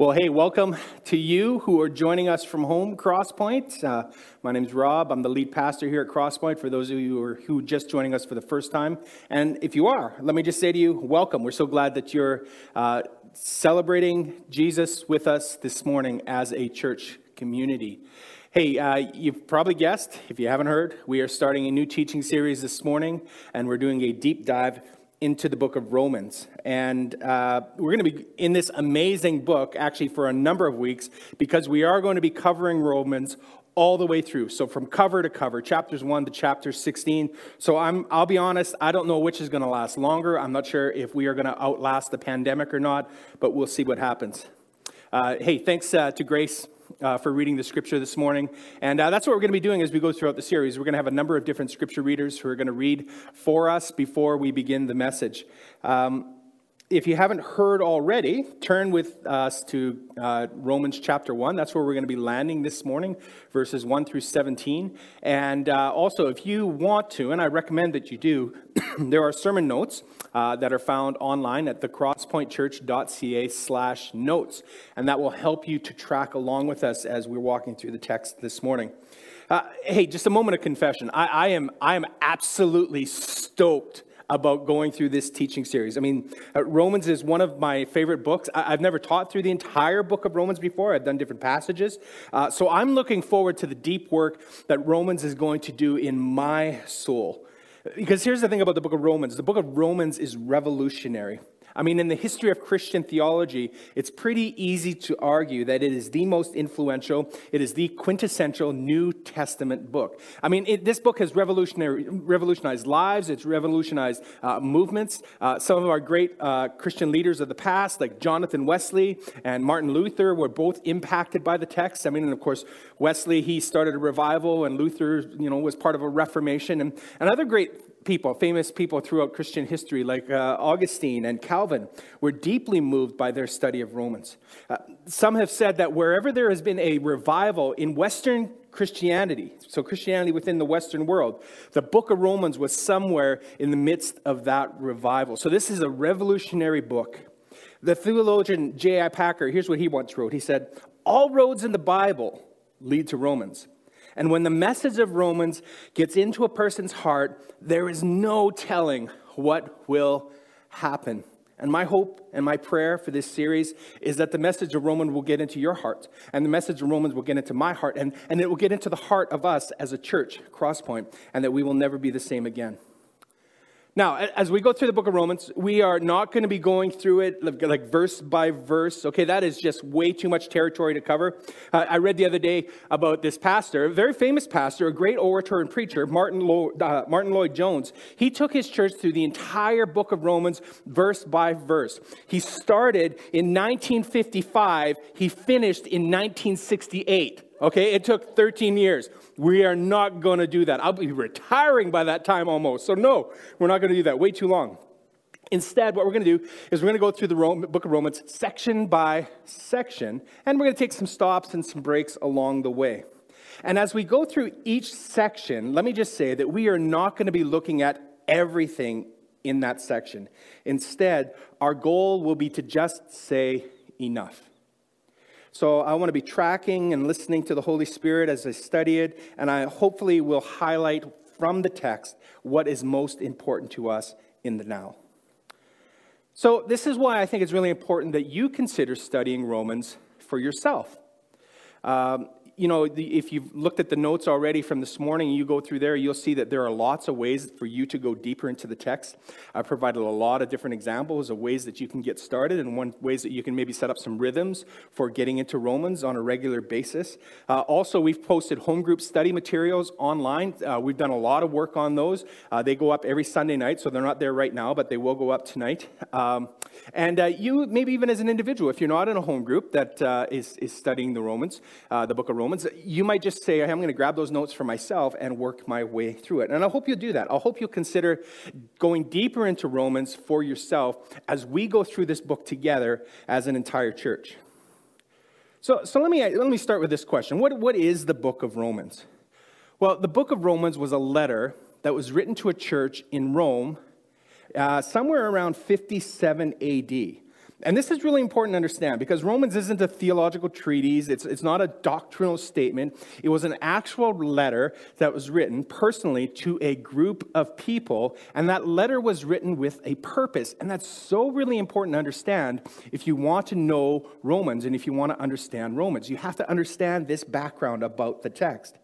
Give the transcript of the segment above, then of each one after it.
Well, hey, welcome to you who are joining us from home, Crosspoint. Uh, my name is Rob. I'm the lead pastor here at Crosspoint for those of you who are who just joining us for the first time. And if you are, let me just say to you, welcome. We're so glad that you're uh, celebrating Jesus with us this morning as a church community. Hey, uh, you've probably guessed, if you haven't heard, we are starting a new teaching series this morning, and we're doing a deep dive into the book of Romans. And uh, we're going to be in this amazing book actually for a number of weeks because we are going to be covering Romans all the way through. So from cover to cover, chapters 1 to chapter 16. So I'm I'll be honest, I don't know which is going to last longer. I'm not sure if we are going to outlast the pandemic or not, but we'll see what happens. Uh, hey, thanks uh, to Grace uh, for reading the scripture this morning. And uh, that's what we're going to be doing as we go throughout the series. We're going to have a number of different scripture readers who are going to read for us before we begin the message. Um, if you haven't heard already, turn with us to uh, Romans chapter 1. That's where we're going to be landing this morning, verses 1 through 17. And uh, also, if you want to, and I recommend that you do, there are sermon notes uh, that are found online at thecrosspointchurch.ca slash notes. And that will help you to track along with us as we're walking through the text this morning. Uh, hey, just a moment of confession. I, I, am, I am absolutely stoked about going through this teaching series. I mean, uh, Romans is one of my favorite books. I, have never taught through the entire book of Romans before, I've done different passages. Uh, so I'm looking forward to the deep work that Romans is going to do in my soul. Because here's the thing about the book of Romans the book of Romans is revolutionary. I mean, in the history of Christian theology, it's pretty easy to argue that it is the most influential, it is the quintessential New Testament book. I mean, it, this book has revolutionized lives, it's revolutionized uh, movements. Uh, some of our great uh, Christian leaders of the past, like Jonathan Wesley and Martin Luther, were both impacted by the text. I mean, and of course, Wesley, he started a revival, and Luther, you know, was part of a reformation. And, and other great people, famous people throughout Christian history, like uh, Augustine and Calvin, were deeply moved by their study of Romans. Uh, some have said that wherever there has been a revival in Western Christianity, so Christianity within the Western world, the book of Romans was somewhere in the midst of that revival. So this is a revolutionary book. The theologian J.I. Packer, here's what he once wrote. He said, All roads in the Bible lead to Romans. And when the message of Romans gets into a person's heart, there is no telling what will happen. And my hope and my prayer for this series is that the message of Romans will get into your heart, and the message of Romans will get into my heart, and, and it will get into the heart of us as a church, Crosspoint, and that we will never be the same again. Now, as we go through the book of Romans, we are not going to be going through it like verse by verse. Okay, that is just way too much territory to cover. Uh, I read the other day about this pastor, a very famous pastor, a great orator and preacher, Martin, Lloyd, uh, Martyn Lloyd-Jones. He took his church through the entire book of Romans, verse by verse. He started in 1955, he finished in 1968. Okay, it took 13 years. We are not going to do that. I'll be retiring by that time almost. So, no, we're not going to do that. Way too long. Instead, what we're going to do is we're going to go through the book of Romans section by section, and we're going to take some stops and some breaks along the way. And as we go through each section, let me just say that we are not going to be looking at everything in that section. Instead, our goal will be to just say enough. So I want to be tracking and listening to the Holy Spirit as I study it, and I hopefully will highlight from the text what is most important to us in the now. So, this is why I think it's really important that you consider studying Romans for yourself. Um, you know, the, if you've looked at the notes already from this morning, you go through there, you'll see that there are lots of ways for you to go deeper into the text. I provided a lot of different examples of ways that you can get started and one ways that you can maybe set up some rhythms for getting into Romans on a regular basis. Uh, also, we've posted home group study materials online. Uh, we've done a lot of work on those. Uh, they go up every Sunday night, so they're not there right now, but they will go up tonight. Um, and uh, you, maybe even as an individual, if you're not in a home group that uh, is is studying the Romans, uh, the book of Romans, You might just say, I'm going to grab those notes for myself and work my way through it. And I hope you'll do that. I hope you'll consider going deeper into Romans for yourself as we go through this book together as an entire church. So, so let, me, let me start with this question what, what is the book of Romans? Well, the book of Romans was a letter that was written to a church in Rome uh, somewhere around 57 AD. And this is really important to understand because Romans isn't a theological treatise, it's, it's not a doctrinal statement. It was an actual letter that was written personally to a group of people, and that letter was written with a purpose. And that's so really important to understand if you want to know Romans and if you want to understand Romans. You have to understand this background about the text.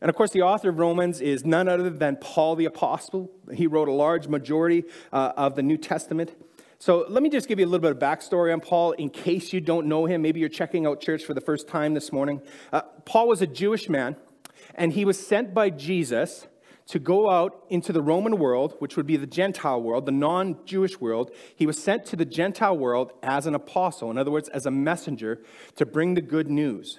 And of course, the author of Romans is none other than Paul the Apostle. He wrote a large majority uh, of the New Testament. So let me just give you a little bit of backstory on Paul in case you don't know him. Maybe you're checking out church for the first time this morning. Uh, Paul was a Jewish man, and he was sent by Jesus to go out into the Roman world, which would be the Gentile world, the non Jewish world. He was sent to the Gentile world as an apostle, in other words, as a messenger to bring the good news.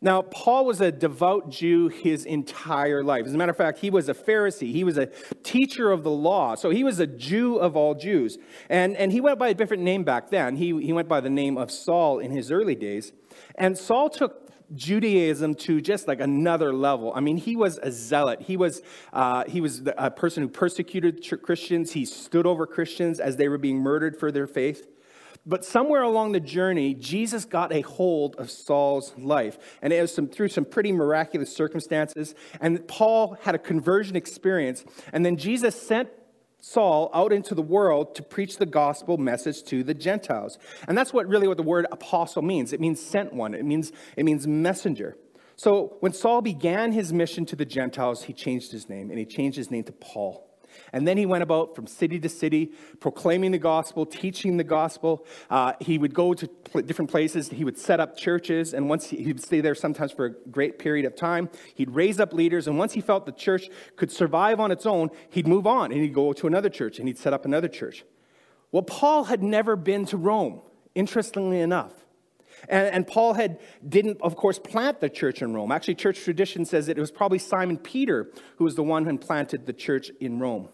Now, Paul was a devout Jew his entire life. As a matter of fact, he was a Pharisee. He was a teacher of the law. So he was a Jew of all Jews. And, and he went by a different name back then. He, he went by the name of Saul in his early days. And Saul took Judaism to just like another level. I mean, he was a zealot. He was, uh, he was a person who persecuted Christians. He stood over Christians as they were being murdered for their faith. But somewhere along the journey, Jesus got a hold of Saul's life. And it was some, through some pretty miraculous circumstances. And Paul had a conversion experience. And then Jesus sent Saul out into the world to preach the gospel message to the Gentiles. And that's what really what the word apostle means. It means sent one. It means, it means messenger. So when Saul began his mission to the Gentiles, he changed his name and he changed his name to Paul. And then he went about from city to city, proclaiming the gospel, teaching the gospel. Uh, he would go to pl- different places. He would set up churches. And once he, would stay there sometimes for a great period of time, he'd raise up leaders. And once he felt the church could survive on its own, he'd move on and he'd go to another church and he'd set up another church. Well, Paul had never been to Rome, interestingly enough. And, and, Paul had didn't, of course, plant the church in Rome. Actually, church tradition says that it was probably Simon Peter who was the one who planted the church in Rome.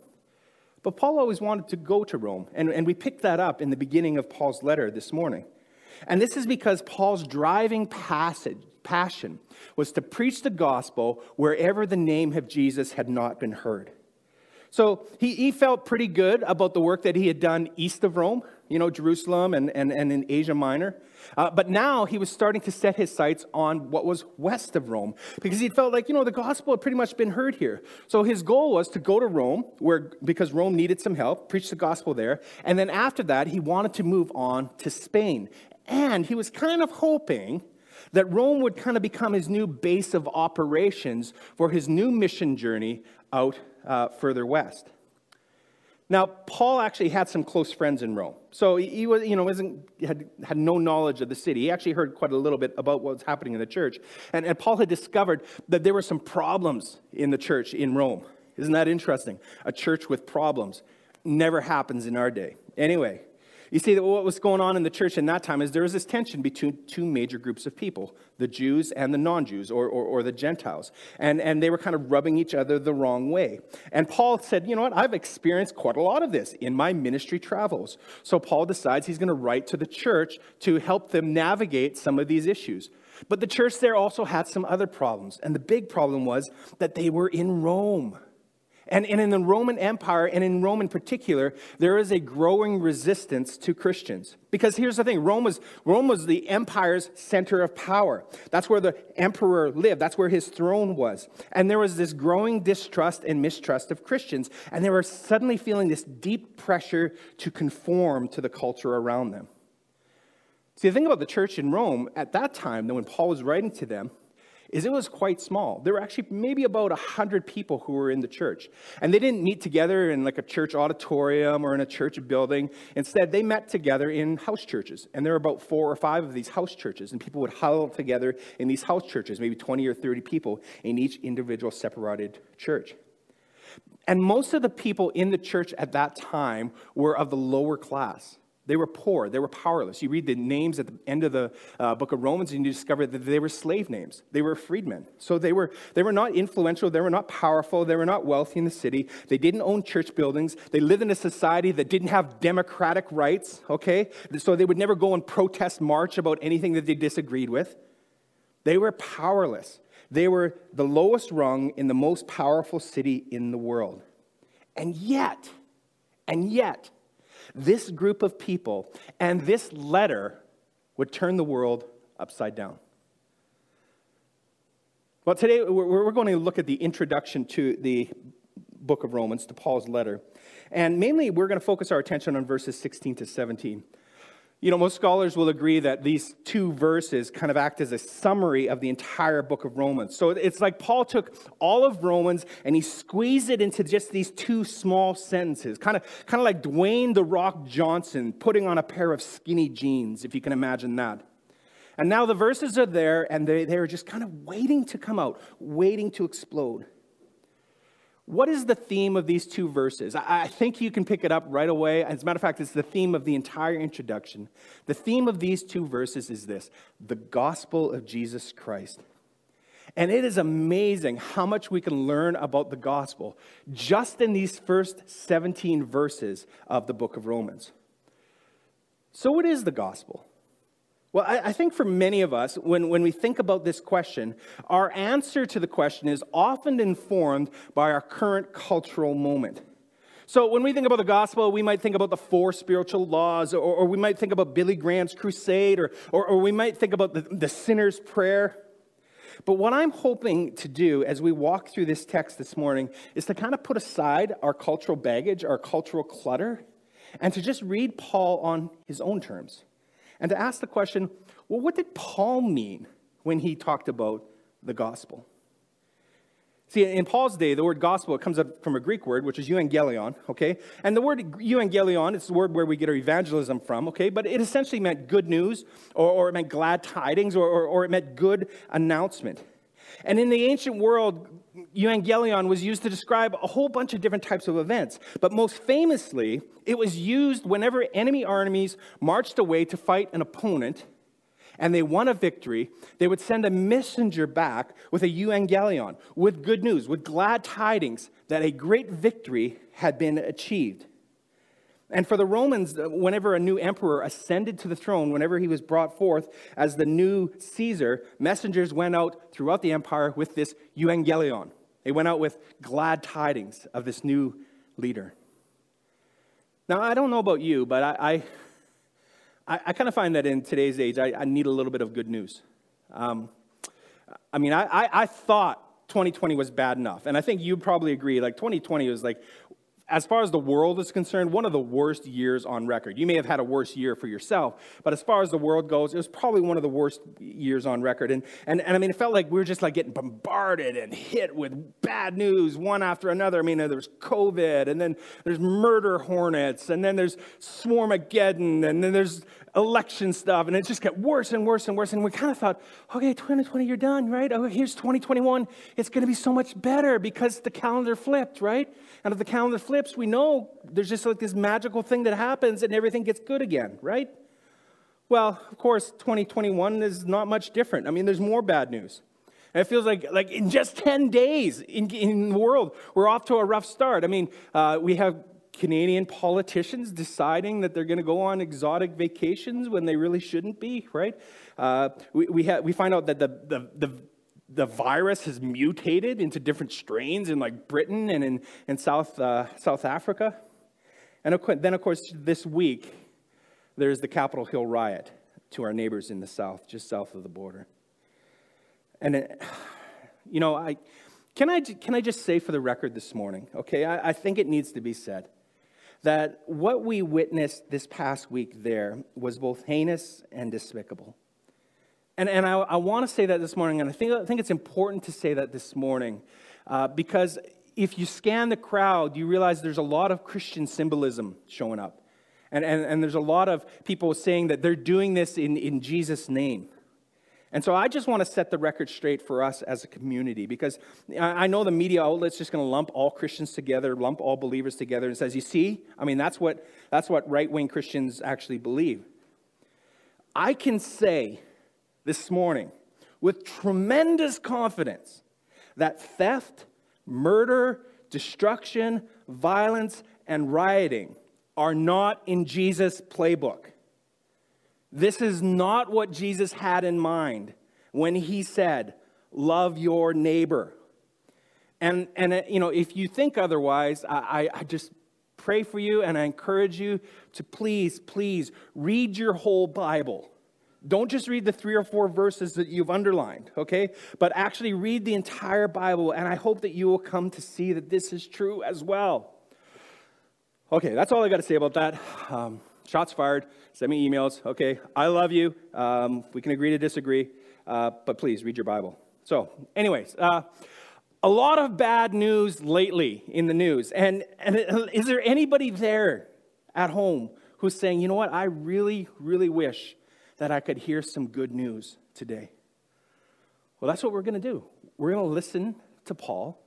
But Paul always wanted to go to Rome, and, and we picked that up in the beginning of Paul's letter this morning. And this is because Paul's driving passage, passion was to preach the gospel wherever the name of Jesus had not been heard. So he, he felt pretty good about the work that he had done east of Rome, you know, Jerusalem and, and, and in Asia Minor. Uh, but now he was starting to set his sights on what was west of Rome because he felt like, you know, the gospel had pretty much been heard here. So his goal was to go to Rome, where, because Rome needed some help, preach the gospel there. And then after that, he wanted to move on to Spain. And he was kind of hoping that Rome would kind of become his new base of operations for his new mission journey out uh, further west. Now, Paul actually had some close friends in Rome. So he was, you know, wasn't, had, had no knowledge of the city. He actually heard quite a little bit about what was happening in the church. And, and Paul had discovered that there were some problems in the church in Rome. Isn't that interesting? A church with problems never happens in our day. Anyway, you see, that what was going on in the church in that time is there was this tension between two major groups of people the Jews and the non Jews, or, or, or, the Gentiles. And, and they were kind of rubbing each other the wrong way. And Paul said, You know what? I've experienced quite a lot of this in my ministry travels. So Paul decides he's going to write to the church to help them navigate some of these issues. But the church there also had some other problems. And the big problem was that they were in Rome. And, and in the Roman Empire, and in Rome in particular, there is a growing resistance to Christians. Because here's the thing Rome was, Rome was the empire's center of power. That's where the emperor lived, that's where his throne was. And there was this growing distrust and mistrust of Christians. And they were suddenly feeling this deep pressure to conform to the culture around them. See, the thing about the church in Rome at that time, though, when Paul was writing to them, is it was quite small. There were actually maybe about 100 people who were in the church. And they didn't meet together in like a church auditorium or in a church building. Instead, they met together in house churches. And there were about four or five of these house churches. And people would huddle together in these house churches, maybe 20 or 30 people in each individual separated church. And most of the people in the church at that time were of the lower class. They were poor. They were powerless. You read the names at the end of the uh, book of Romans, and you discover that they were slave names. They were freedmen. So they were, they were not influential. They were not powerful. They were not wealthy in the city. They didn't own church buildings. They lived in a society that didn't have democratic rights, okay? So they would never go and protest march about anything that they disagreed with. They were powerless. They were the lowest rung in the most powerful city in the world. And yet, and yet, this group of people and this letter would turn the world upside down. Well, today we're going to look at the introduction to the book of Romans, to Paul's letter. And mainly, we're going to focus our attention on verses 16 to 17. You know, most scholars will agree that these two verses kind of act as a summary of the entire book of Romans. So it's like Paul took all of Romans and he squeezed it into just these two small sentences, kind of, kind of like Dwayne the Rock Johnson putting on a pair of skinny jeans, if you can imagine that. And now the verses are there and they, they're just kind of waiting to come out, waiting to explode. What is the theme of these two verses? I think you can pick it up right away. As a matter of fact, it's the theme of the entire introduction. The theme of these two verses is this the gospel of Jesus Christ. And it is amazing how much we can learn about the gospel just in these first 17 verses of the book of Romans. So, what is the gospel? Well, I, I, think for many of us, when, when we think about this question, our answer to the question is often informed by our current cultural moment. So, when we think about the gospel, we might think about the four spiritual laws, or, or we might think about Billy Graham's crusade, or, or, or we might think about the, the sinner's prayer. But what I'm hoping to do as we walk through this text this morning is to kind of put aside our cultural baggage, our cultural clutter, and to just read Paul on his own terms and to ask the question well, what did Paul mean when he talked about the gospel? See, in Paul's day, the word gospel comes up from a Greek word, which is euangelion, okay? And the word euangelion is the word where we get our evangelism from, okay? But it essentially meant good news, or, or it meant glad tidings, or, or, or it meant good announcement. And in the ancient world, euangelion was used to describe a whole bunch of different types of events. But most famously, it was used whenever enemy armies marched away to fight an opponent and they won a victory, they would send a messenger back with a euangelion, with good news, with glad tidings that a great victory had been achieved. And for the Romans, uh, whenever a new emperor ascended to the throne, whenever he was brought forth as the new Caesar, messengers went out throughout the empire with this euangelion. They went out with glad tidings of this new leader. Now, I don't know about you, but I, I, I kind of find that in today's age, I, I, need a little bit of good news. Um, I mean, I, I thought 2020 was bad enough. And I think you probably agree. Like 2020 was like as far as the world is concerned, one of the worst years on record. You may have had a worse year for yourself, but as far as the world goes, it was probably one of the worst years on record. And, and, and I mean, it felt like we were just like getting bombarded and hit with bad news one after another. I mean, there's COVID, and then there's murder hornets, and then there's Swarmageddon, and then there's election stuff, and it just got worse and worse and worse. And we kind of thought, okay, 2020, you're done, right? Oh, here's 2021. It's going to be so much better because the calendar flipped, right? And if the calendar flips, we know there's just like this magical thing that happens and everything gets good again, right? Well, of course, 2021 is not much different. I mean, there's more bad news. And it feels like, like in just 10 days in, in the world, we're off to a rough start. I mean, uh, we have Canadian politicians deciding that they're going to go on exotic vacations when they really shouldn't be, right? Uh, we, we, ha- we find out that the, the, the, the, virus has mutated into different strains in like Britain and in, in South, uh, South Africa. And then, of course, this week, there's the Capitol Hill riot to our neighbors in the south, just south of the border. And, it, you know, I, can, I, can I just say for the record this morning, okay, I, I think it needs to be said that what we witnessed this past week there was both heinous and despicable. And, and I, I want to say that this morning, and I think, I think it's important to say that this morning, uh, because if you scan the crowd, you realize there's a lot of Christian symbolism showing up. And, and, and there's a lot of people saying that they're doing this in, in Jesus' name. And so I just want to set the record straight for us as a community because I know the media outlet's just going to lump all Christians together, lump all believers together, and says, you see, I mean, that's what, that's what right wing Christians actually believe. I can say this morning with tremendous confidence that theft, murder, destruction, violence, and rioting are not in Jesus' playbook. This is not what Jesus had in mind when he said, Love your neighbor. And, and uh, you know, if you think otherwise, I, I just pray for you and I encourage you to please, please read your whole Bible. Don't just read the three or four verses that you've underlined, okay? But actually read the entire Bible, and I hope that you will come to see that this is true as well. Okay, that's all I got to say about that. Um, shots fired. Send me emails. Okay, I love you. Um, we can agree to disagree, uh, but please read your Bible. So, anyways, uh, a lot of bad news lately in the news. And, and is there anybody there at home who's saying, you know what, I really, really wish that I could hear some good news today? Well, that's what we're going to do. We're going to listen to Paul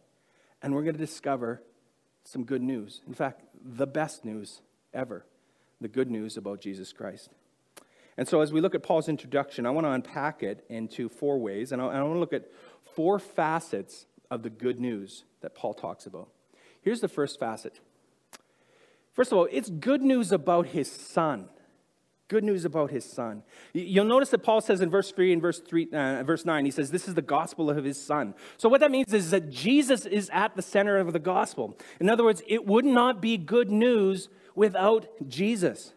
and we're going to discover some good news. In fact, the best news ever the good news about Jesus Christ. And so, as we look at Paul's introduction, I want to unpack it into four ways, and I, want to look at four facets of the good news that Paul talks about. Here's the first facet. First of all, it's good news about his son. Good news about his son. You'll notice that Paul says in verse 3 and verse, 3, uh, verse 9, he says, This is the gospel of his son. So, what that means is that Jesus is at the center of the gospel. In other words, it would not be good news without Jesus.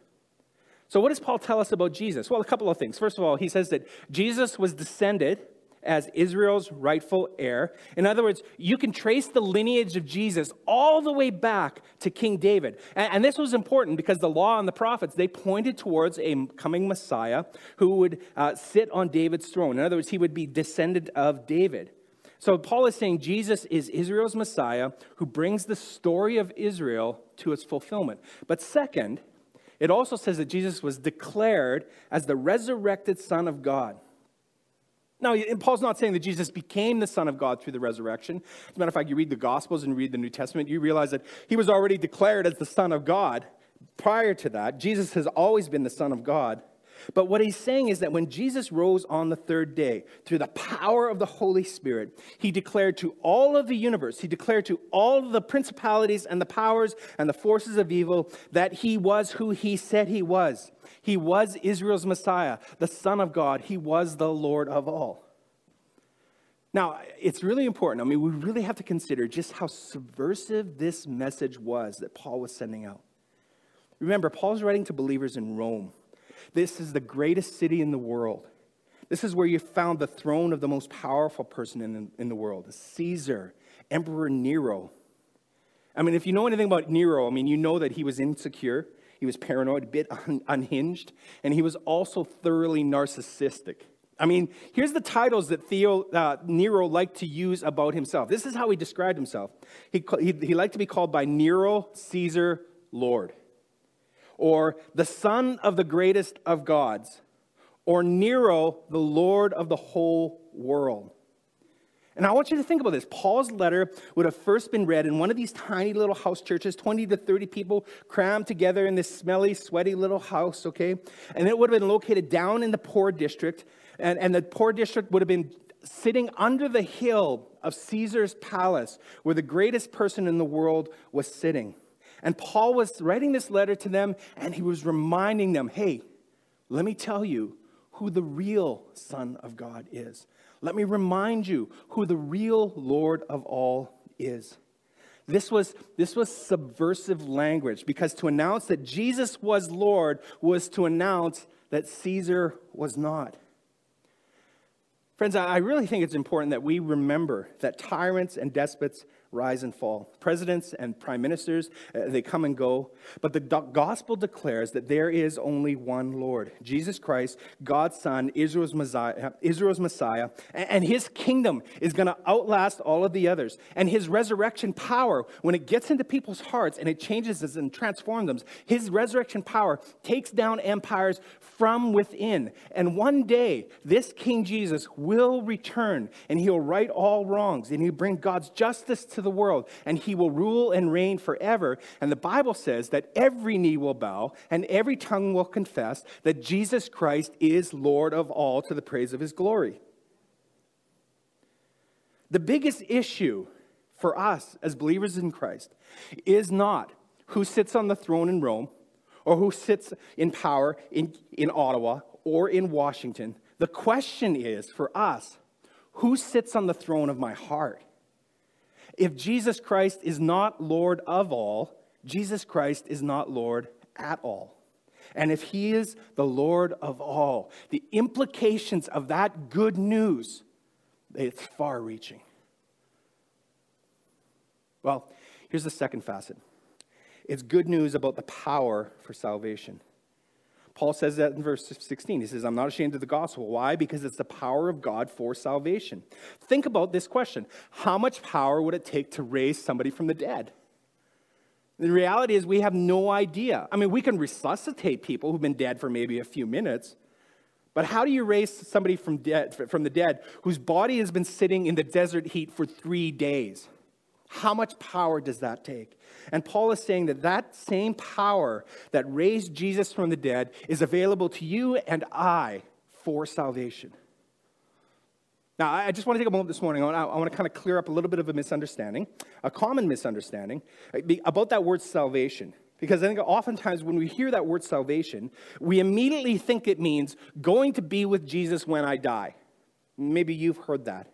So, what does Paul tell us about Jesus? Well, a couple of things. First of all, he says that Jesus was descended as Israel's rightful heir. In other words, you can trace the lineage of Jesus all the way back to King David. And, and, this was important because the law and the prophets, they pointed towards a coming Messiah who would uh, sit on David's throne. In other words, he would be descendant of David. So Paul is saying Jesus is Israel's Messiah who brings the story of Israel to its fulfillment. But second, it also says that Jesus was declared as the resurrected Son of God. Now, Paul's not saying that Jesus became the Son of God through the resurrection. As a matter of fact, you read the Gospels and read the New Testament, you realize that he was already declared as the Son of God. Prior to that, Jesus has always been the Son of God. But what he's saying is that when Jesus rose on the third day, through the power of the Holy Spirit, he declared to all of the universe, he declared to all the principalities and the powers and the forces of evil that he was who he said he was. He was Israel's Messiah, the Son of God. He was the Lord of all. Now, it's really important. I mean, we really have to consider just how subversive this message was that Paul was sending out. Remember, Paul's writing to believers in Rome. This is the greatest city in the world. This is where you found the throne of the most powerful person in the, in the world Caesar, Emperor Nero. I mean, if you know anything about Nero, I mean, you know that he was insecure, he was paranoid, a bit un- unhinged, and he was also thoroughly narcissistic. I mean, here's the titles that Theo, uh, Nero liked to use about himself. This is how he described himself. He, he, he liked to be called by Nero, Caesar, Lord or the son of the greatest of gods, or Nero, the Lord of the whole world. And I want you to think about this. Paul's letter would have first been read in one of these tiny little house churches, 20 to 30 people crammed together in this smelly, sweaty little house, okay? And it would have been located down in the poor district. And, and the poor district would have been sitting under the hill of Caesar's palace, where the greatest person in the world was sitting. And Paul was writing this letter to them, and he was reminding them hey, let me tell you who the real Son of God is. Let me remind you who the real Lord of all is. This was, this was subversive language because to announce that Jesus was Lord was to announce that Caesar was not. Friends, I really think it's important that we remember that tyrants and despots rise and fall. Presidents and prime ministers, uh, they come and go. But the gospel declares that there is only one Lord, Jesus Christ, God's Son, Israel's Messiah, Israel's Messiah and, his kingdom is going to outlast all of the others. And his resurrection power, when it gets into people's hearts and it changes us and transforms them, his resurrection power takes down empires from within. And one day, this King Jesus will return and he'll right all wrongs and he'll bring God's justice to the world and he will rule and reign forever. And the Bible says that every knee will bow and every tongue will confess that Jesus Christ is Lord of all to the praise of his glory. The biggest issue for us as believers in Christ is not who sits on the throne in Rome or who sits in power in, in Ottawa or in Washington. The question is for us who sits on the throne of my heart? If Jesus Christ is not Lord of all, Jesus Christ is not Lord at all. And if he is the Lord of all, the implications of that good news, it's far reaching. Well, here's the second facet it's good news about the power for salvation. Paul says that in verse 16. He says, I'm not ashamed of the gospel. Why? Because it's the power of God for salvation. Think about this question How much power would it take to raise somebody from the dead? The reality is, we have no idea. I mean, we can resuscitate people who've been dead for maybe a few minutes, but how do you raise somebody from, dead, from the dead whose body has been sitting in the desert heat for three days? How much power does that take? And Paul is saying that that same power that raised Jesus from the dead is available to you and I for salvation. Now, I just want to take a moment this morning. I want to kind of clear up a little bit of a misunderstanding, a common misunderstanding eh, about that word salvation. Because I think oftentimes when we hear that word salvation, we immediately think it means going to be with Jesus when I die. Maybe you've heard that.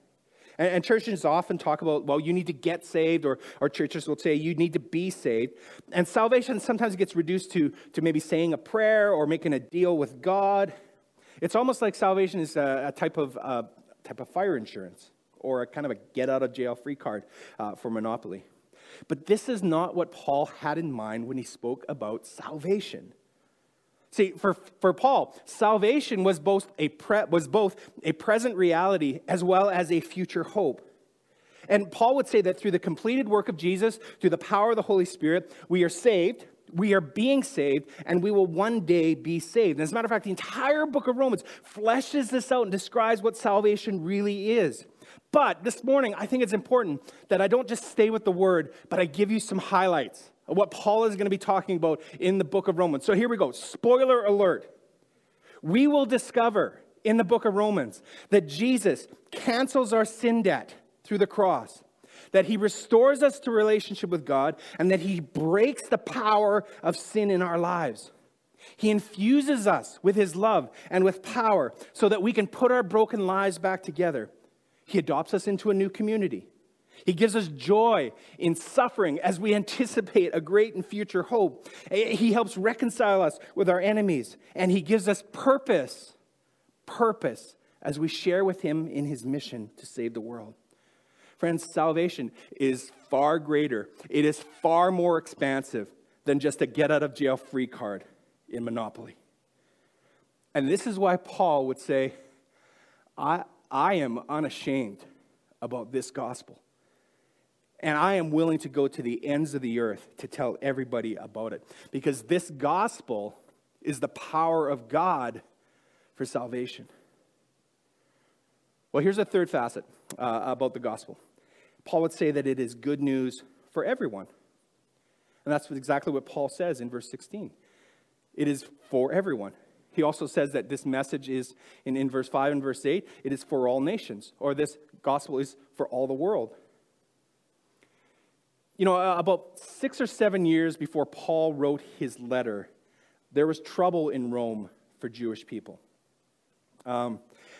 And, and, churches often talk about, well, you need to get saved, or, or churches will say you need to be saved. And salvation sometimes gets reduced to, to maybe saying a prayer or making a deal with God. It's almost like salvation is a, a type, of, uh, type of fire insurance or a kind of a get out of jail free card uh, for Monopoly. But this is not what Paul had in mind when he spoke about salvation. See, for, for Paul, salvation was both, a pre, was both a present reality as well as a future hope. And Paul would say that through the completed work of Jesus, through the power of the Holy Spirit, we are saved, we are being saved, and we will one day be saved. And as a matter of fact, the entire book of Romans fleshes this out and describes what salvation really is. But this morning, I think it's important that I don't just stay with the word, but I give you some highlights what Paul is going to be talking about in the book of Romans. So here we go. Spoiler alert. We will discover in the book of Romans that Jesus cancels our sin debt through the cross, that he restores us to relationship with God, and that he breaks the power of sin in our lives. He infuses us with his love and with power so that we can put our broken lives back together. He adopts us into a new community. He gives us joy in suffering as we anticipate a great and future hope. Eh, he helps reconcile us with our enemies, and He gives us purpose, purpose as we share with Him in His mission to save the world. Friends, salvation is far greater, it is far more expansive than just a get out of jail free card in Monopoly. And this is why Paul would say, I, I am unashamed about this gospel. And I am willing to go to the ends of the earth to tell everybody about it. Because this gospel is the power of God for salvation. Well, here's a third facet uh, about the gospel Paul would say that it is good news for everyone. And that's exactly what Paul says in verse 16. It is for everyone. He also says that this message is, in, in verse 5 and verse 8, it is for all nations, or this gospel is for all the world. You know, uh, about six or seven years before Paul wrote his letter, there was trouble in Rome for Jewish people. Um,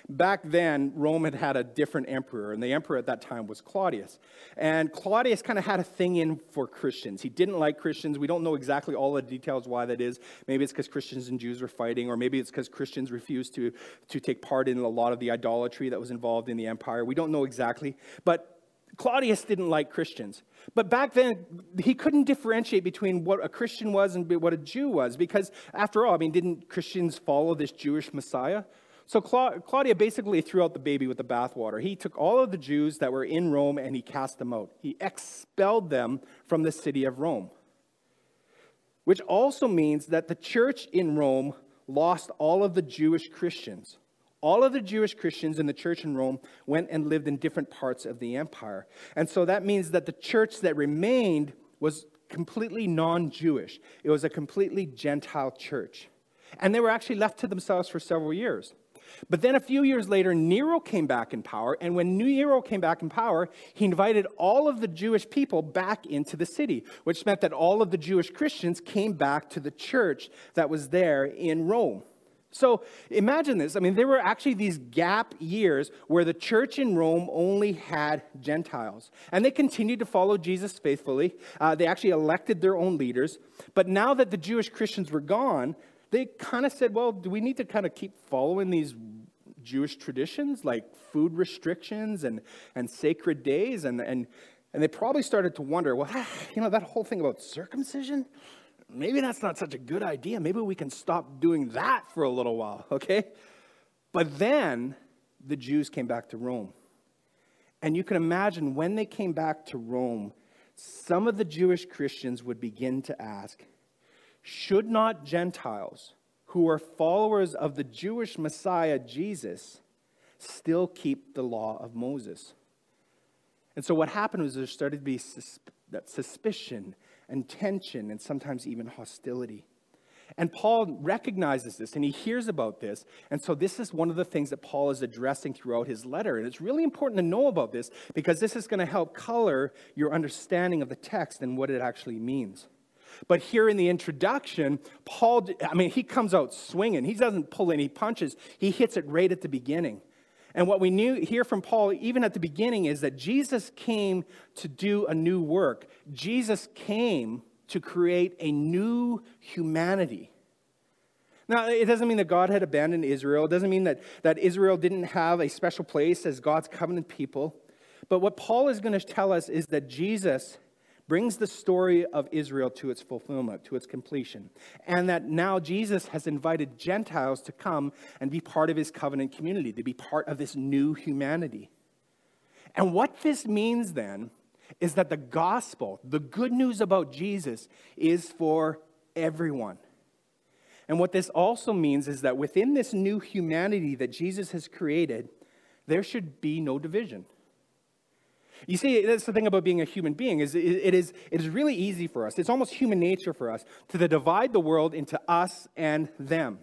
back then, Rome had had a different emperor, and the emperor at that time was Claudius. And Claudius kind of had a thing in for Christians. He didn't like Christians. We don't know exactly all the details why that is. Maybe it's because Christians and Jews were fighting, or maybe it's because Christians refused to, to take part in a lot of the idolatry that was involved in the empire. We don't know exactly. But Claudius didn't like Christians. But back then, he couldn't differentiate between what a Christian was and what a Jew was, because after all, I mean, didn't Christians follow this Jewish Messiah? So Claudia basically threw out the baby with the bathwater. He took all of the Jews that were in Rome and he cast them out. He expelled them from the city of Rome. Which also means that the church in Rome lost all of the Jewish Christians. All of the Jewish Christians in the church in Rome went and lived in different parts of the empire. And so that means that the church that remained was completely non Jewish, it was a completely Gentile church. And they were actually left to themselves for several years. But then a few years later, Nero came back in power. And when Nero came back in power, he invited all of the Jewish people back into the city, which meant that all of the Jewish Christians came back to the church that was there in Rome. So imagine this. I mean, there were actually these gap years where the church in Rome only had Gentiles. And they continued to follow Jesus faithfully. Uh, they actually elected their own leaders. But now that the Jewish Christians were gone, they kind of said, well, do we need to kind of keep following these Jewish traditions like food restrictions and, and sacred days? And, and, and they probably started to wonder, well, you know, that whole thing about circumcision, maybe that's not such a good idea. Maybe we can stop doing that for a little while, okay? But then the Jews came back to Rome. And you can imagine when they came back to Rome, some of the Jewish Christians would begin to ask, should not Gentiles who are followers of the Jewish Messiah Jesus still keep the law of Moses? And so what happened was there started to be that suspicion and tension and sometimes even hostility. And Paul recognizes this and he hears about this. And so, this is one of the things that Paul is addressing throughout his letter. And it's really important to know about this because this is going to help color your understanding of the text and what it actually means. But here in the introduction, Paul, I mean, he comes out swinging. He doesn't pull any punches, he hits it right at the beginning. And what we knew hear from Paul, even at the beginning, is that Jesus came to do a new work. Jesus came to create a new humanity. Now, it doesn't mean that God had abandoned Israel. It doesn't mean that, that Israel didn't have a special place as God's covenant people. But what Paul is going to tell us is that Jesus brings the story of Israel to its fulfillment, to its completion. And that now Jesus has invited Gentiles to come and be part of his covenant community, to be part of this new humanity. And what this means then is that the gospel, the good news about Jesus, is for everyone. And what this also means is that within this new humanity that Jesus has created, there should be no division. You see, that's the thing about being a human being is it is, it is really easy for us. It's almost human nature for us to divide the world into us and them.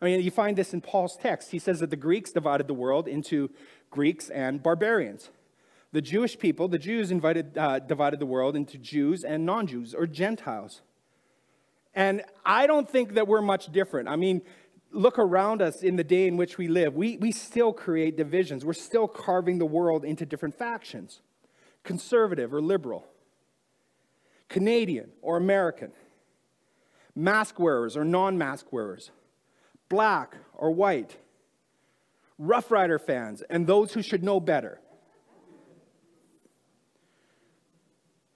I mean, you find this in Paul's text. He says that the Greeks divided the world into Greeks and barbarians. The Jewish people, the Jews invited, uh, divided the world into Jews and non Jews or Gentiles. And I don't think that we're much different. I mean, look around us in the day in which we live, we, we still create divisions. We're still carving the world into different factions. Conservative or liberal, Canadian or American, mask wearers or non mask wearers, black or white, Roughrider fans, and those who should know better.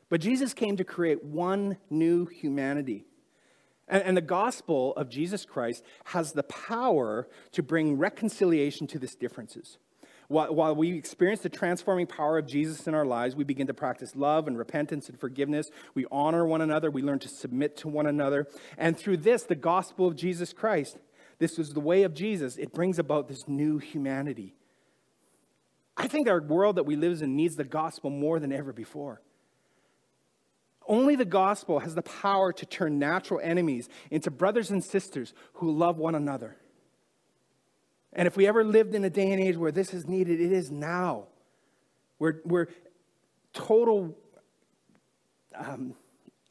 But Jesus came to create one new humanity and, and the gospel of Jesus Christ has the power to bring reconciliation to these differences. While, while we experience the transforming power of Jesus in our lives, we begin to practice love and repentance and forgiveness. We honor one another. We learn to submit to one another. And through this, the gospel of Jesus Christ, this is the way of Jesus, it brings about this new humanity. I think our world that we live in needs the gospel more than ever before. Only the gospel has the power to turn natural enemies into brothers and sisters who love one another. And if we ever lived in a day and age where this is needed, it is now. Where, where total um,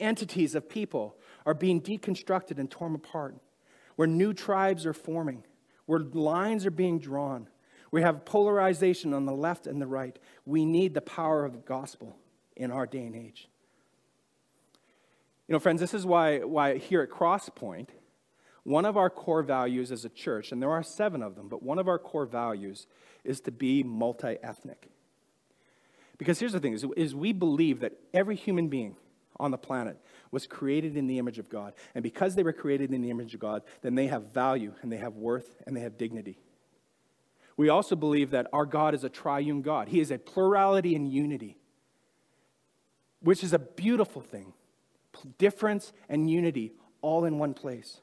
entities of people are being deconstructed and torn apart, where new tribes are forming, where lines are being drawn. We have polarization on the left and the right. We need the power of the gospel in our day and age. You know, friends, this is why, why here at Crosspoint, one of our core values as a church, and there are seven of them, but one of our core values is to be multi ethnic. Because here's the thing is, is we believe that every human being on the planet was created in the image of God. And because they were created in the image of God, then they have value and they have worth and they have dignity. We also believe that our God is a triune God. He is a plurality and unity, which is a beautiful thing. Difference and unity all in one place.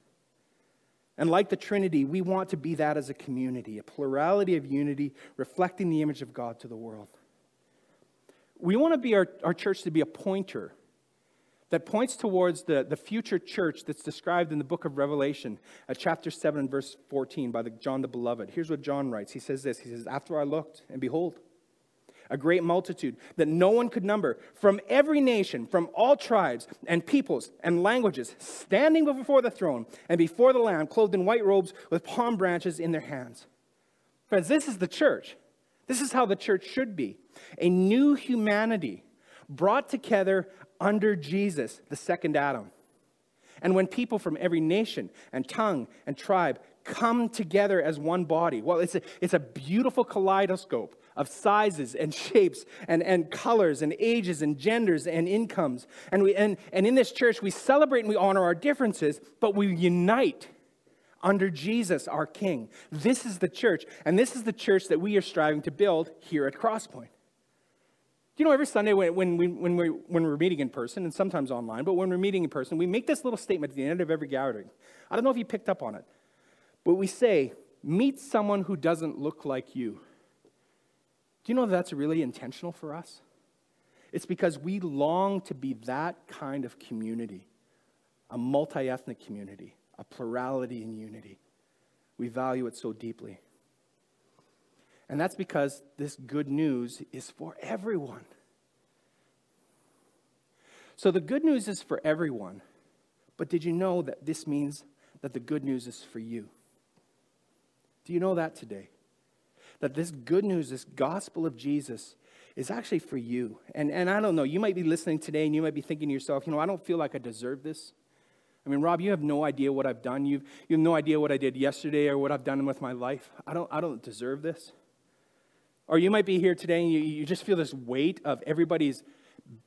And like the Trinity, we want to be that as a community, a plurality of unity reflecting the image of God to the world. We want to be our, our church to be a pointer that points towards the, the future church that's described in the book of Revelation, uh, chapter 7 and verse 14 by the, John the Beloved. Here's what John writes. He says this He says, After I looked, and behold, a great multitude that no one could number from every nation, from all tribes and peoples and languages, standing before the throne and before the Lamb, clothed in white robes with palm branches in their hands. Friends, this is the church. This is how the church should be a new humanity brought together under Jesus, the second Adam. And when people from every nation and tongue and tribe come together as one body, well, it's a, it's a beautiful kaleidoscope of sizes and shapes and, and colors and ages and genders and incomes. And, we, and, and in this church, we celebrate and we honor our differences, but we unite under Jesus, our King. This is the church, and this is the church that we are striving to build here at Crosspoint. You know, every Sunday when, when, we, when, we, when we're meeting in person, and sometimes online, but when we're meeting in person, we make this little statement at the end of every gathering. I don't know if you picked up on it, but we say, meet someone who doesn't look like you. Do you know that's really intentional for us? It's because we long to be that kind of community, a multi ethnic community, a plurality in unity. We value it so deeply. And that's because this good news is for everyone. So the good news is for everyone. But did you know that this means that the good news is for you? Do you know that today? That this good news, this gospel of Jesus, is actually for you. And, and I don't know, you might be listening today and you might be thinking to yourself, you know, I don't feel like I deserve this. I mean, Rob, you have no idea what I've done. You've, you have no idea what I did yesterday or what I've done with my life. I don't, I don't deserve this. Or you might be here today and you, you just feel this weight of everybody's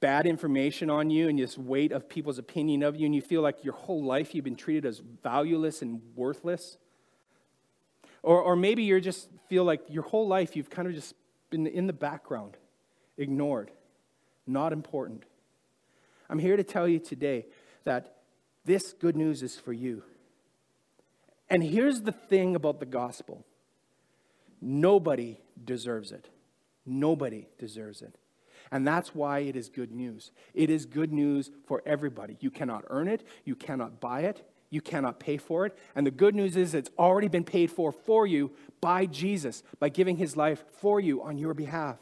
bad information on you and this weight of people's opinion of you, and you feel like your whole life you've been treated as valueless and worthless. Or, or maybe you're just feel like your whole life you've kind of just been in the background, ignored, not important. I'm here to tell you today that this good news is for you. And here's the thing about the gospel Nobody deserves it. Nobody deserves it. And that's why it is good news. It is good news for everybody. You cannot earn it, you cannot buy it, you cannot pay for it. And the good news is it's already been paid for for you by Jesus, by giving his life for you on your behalf.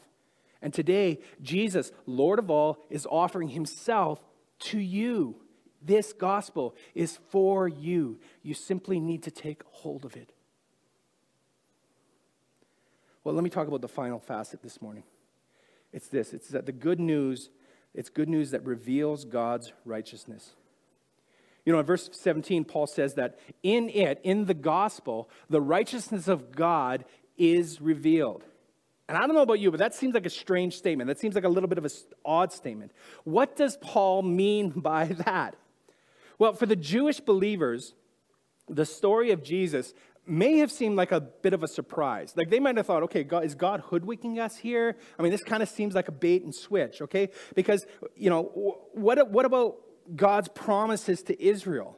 And today, Jesus, Lord of all, is offering himself to you. This gospel is for you. You simply need to take hold of it. Well, let me talk about the final facet this morning. It's this it's that the good news, it's good news that reveals God's righteousness. You know, in verse 17, Paul says that in it, in the gospel, the righteousness of God is revealed. And I don't know about you, but that seems like a strange statement. That seems like a little bit of an odd statement. What does Paul mean by that? Well, for the Jewish believers, the story of Jesus may have seemed like a bit of a surprise. Like they might have thought, okay, God, is God hoodwinking us here? I mean, this kind of seems like a bait and switch, okay? Because, you know, what, what about God's promises to Israel?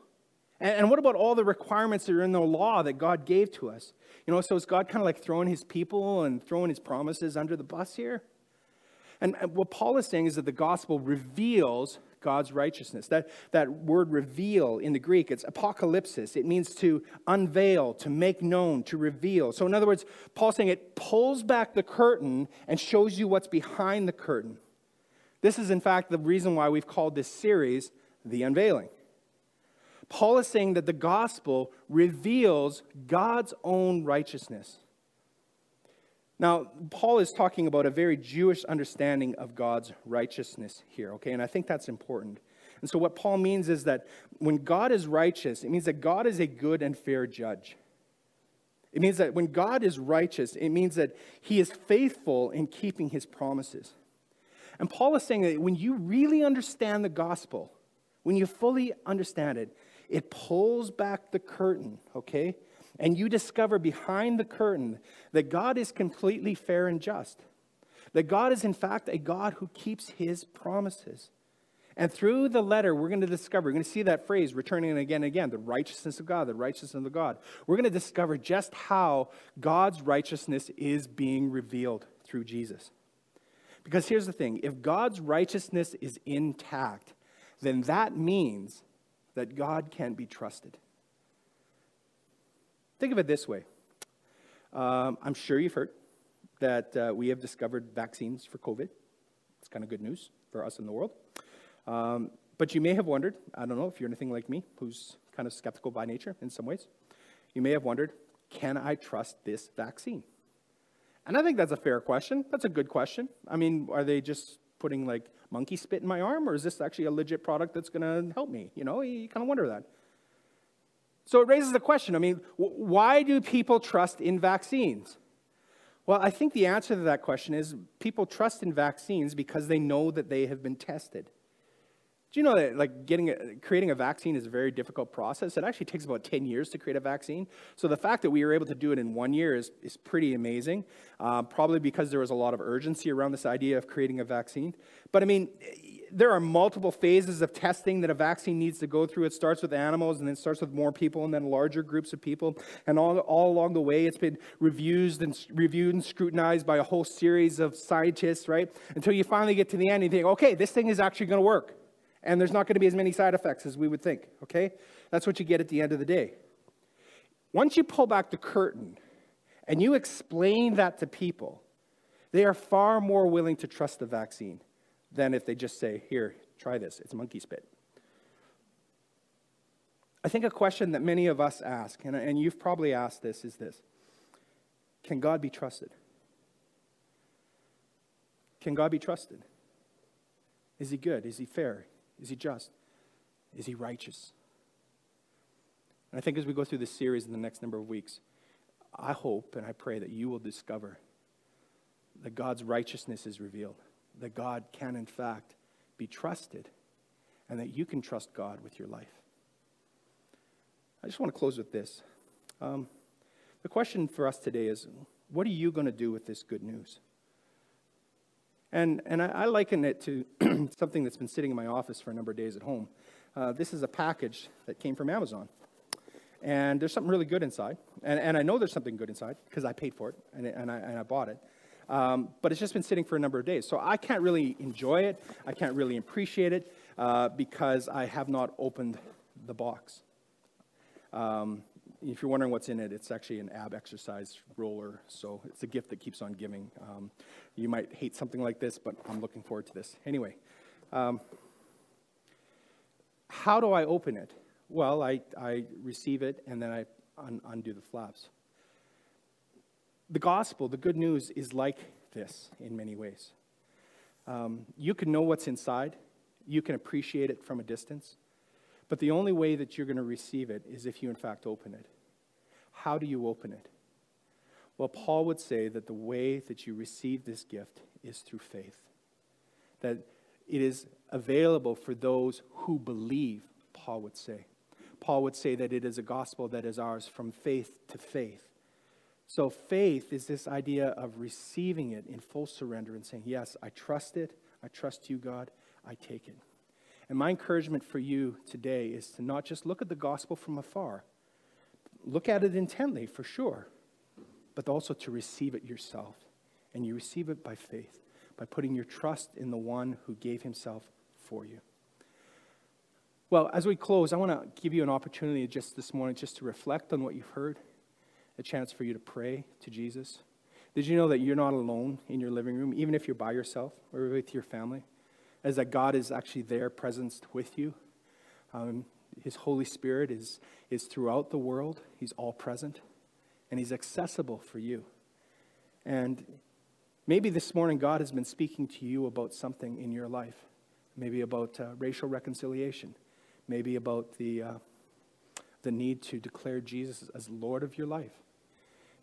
And, what about all the requirements that are in the law that God gave to us? You know, so is God kind of like throwing his people and throwing his promises under the bus here? And what Paul is saying is that the gospel reveals God's righteousness. That, that word reveal in the Greek, it's apocalypsis. It means to unveil, to make known, to reveal. So, in other words, Paul's saying it pulls back the curtain and shows you what's behind the curtain. This is, in fact, the reason why we've called this series The Unveiling. Paul is saying that the gospel reveals God's own righteousness. Now, Paul is talking about a very Jewish understanding of God's righteousness here, okay? And I think that's important. And so, what Paul means is that when God is righteous, it means that God is a good and fair judge. It means that when God is righteous, it means that he is faithful in keeping his promises. And Paul is saying that when you really understand the gospel, when you fully understand it, it pulls back the curtain, okay? And you discover behind the curtain that God is completely fair and just. That God is, in fact, a God who keeps his promises. And through the letter, we're going to discover, we're going to see that phrase returning again and again the righteousness of God, the righteousness of God. We're going to discover just how God's righteousness is being revealed through Jesus. Because here's the thing if God's righteousness is intact, then that means that God can be trusted. Think of it this way um, I'm sure you've heard that uh, we have discovered vaccines for COVID. It's kind of good news for us in the world. Um, but you may have wondered, I don't know if you're anything like me, who's kind of skeptical by nature in some ways, you may have wondered, can I trust this vaccine? And I think that's a fair question. That's a good question. I mean, are they just putting like monkey spit in my arm, or is this actually a legit product that's going to help me? You know, you kind of wonder that. So it raises the question I mean, why do people trust in vaccines? Well, I think the answer to that question is people trust in vaccines because they know that they have been tested. Do you know that like getting a, creating a vaccine is a very difficult process? It actually takes about 10 years to create a vaccine. So the fact that we were able to do it in one year is, is pretty amazing, uh, probably because there was a lot of urgency around this idea of creating a vaccine. But I mean, there are multiple phases of testing that a vaccine needs to go through. It starts with animals and then starts with more people and then larger groups of people. And all, all along the way, it's been reviewed and, reviewed and scrutinized by a whole series of scientists, right? Until you finally get to the end and you think, okay, this thing is actually going to work and there's not going to be as many side effects as we would think, okay? That's what you get at the end of the day. Once you pull back the curtain and you explain that to people, they are far more willing to trust the vaccine than if they just say, Here, try this, it's monkey spit. I think a question that many of us ask, and, and you've probably asked this, is this Can God be trusted? Can God be trusted? Is he good? Is he fair? Is he just? Is he righteous? And I think as we go through this series in the next number of weeks, I hope and I pray that you will discover that God's righteousness is revealed, that God can, in fact, be trusted, and that you can trust God with your life. I just want to close with this. Um, the question for us today is what are you going to do with this good news? And, and I, I liken it to something that's been sitting in my office for a number of days at home. Uh, this is a package that came from Amazon. And there's something really good inside. And, and I know there's something good inside because I paid for it and, and, I, and I bought it. Um, but it's just been sitting for a number of days. So I can't really enjoy it. I can't really appreciate it uh, because I have not opened the box. Um, if you're wondering what's in it, it's actually an ab exercise roller. So it's a gift that keeps on giving. Um, you might hate something like this, but I'm looking forward to this. Anyway, um, how do I open it? Well, I, I receive it and then I un- undo the flaps. The gospel, the good news, is like this in many ways. Um, you can know what's inside, you can appreciate it from a distance. But the only way that you're going to receive it is if you, in fact, open it. How do you open it? Well, Paul would say that the way that you receive this gift is through faith, that it is available for those who believe, Paul would say. Paul would say that it is a gospel that is ours from faith to faith. So, faith is this idea of receiving it in full surrender and saying, Yes, I trust it. I trust you, God. I take it. And my encouragement for you today is to not just look at the gospel from afar, look at it intently for sure, but also to receive it yourself. And you receive it by faith, by putting your trust in the one who gave himself for you. Well, as we close, I want to give you an opportunity just this morning just to reflect on what you've heard, a chance for you to pray to Jesus. Did you know that you're not alone in your living room, even if you're by yourself or with your family? As that God is actually there, present with you. Um, his Holy Spirit is, is throughout the world, He's all present, and He's accessible for you. And maybe this morning God has been speaking to you about something in your life, maybe about uh, racial reconciliation, maybe about the, uh, the need to declare Jesus as Lord of your life,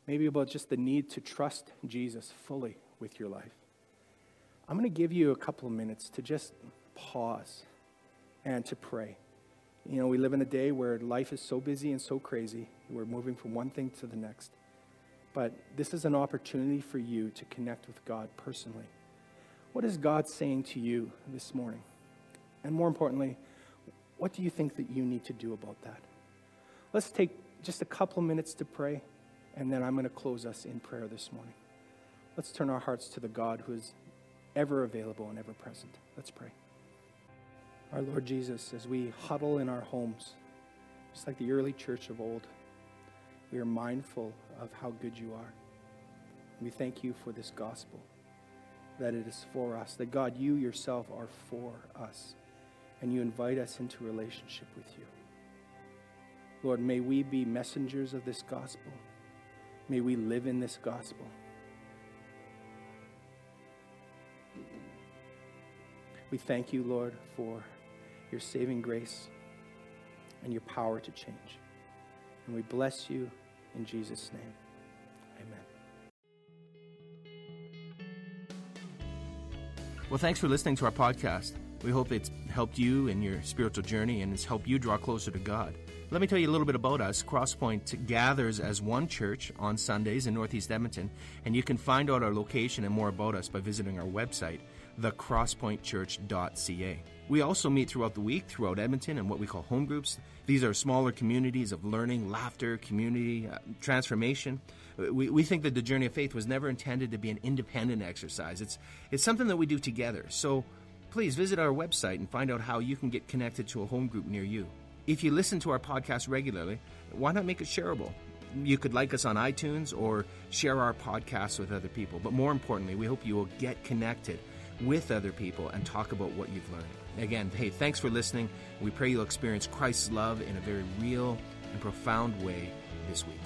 maybe about just the need to trust Jesus fully with your life. I'm going to give you a couple of minutes to just pause and to pray. You know, we live in a day where life is so busy and so crazy. We're moving from one thing to the next. But this is an opportunity for you to connect with God personally. What is God saying to you this morning? And more importantly, what do you think that you need to do about that? Let's take just a couple of minutes to pray, and then I'm going to close us in prayer this morning. Let's turn our hearts to the God who is ever available and ever present. Let's pray. Our Lord Jesus, as we huddle in our homes, just like the early church of old, we are mindful of how good you are. We thank you for this gospel, that it is for us, that God, you yourself are for us, and you invite us into relationship with you. Lord, may we be messengers of this gospel. May we live in this gospel. We thank you, Lord, for your saving grace and your power to change. And we bless you in Jesus' name. Amen. Well, thanks for listening to our podcast. We hope it's helped you in your spiritual journey and has helped you draw closer to God. Let me tell you a little bit about us. Crosspoint gathers as one church on Sundays in Northeast Edmonton, and you can find out our location and more about us by visiting our website, thecrosspointchurch.ca. We also meet throughout the week throughout Edmonton in what we call home groups. These are smaller communities of learning, laughter, community, uh, transformation. We, we think that the journey of faith was never intended to be an independent exercise. It's, it's something that we do together. So please visit our website and find out how you can get connected to a home group near you. If you listen to our podcast regularly, why not make it shareable? You could like us on iTunes or share our podcast with other people. But more importantly, we hope you will get connected with other people and talk about what you've learned. Again, hey, thanks for listening. We pray you'll experience Christ's love in a very real and profound way this week.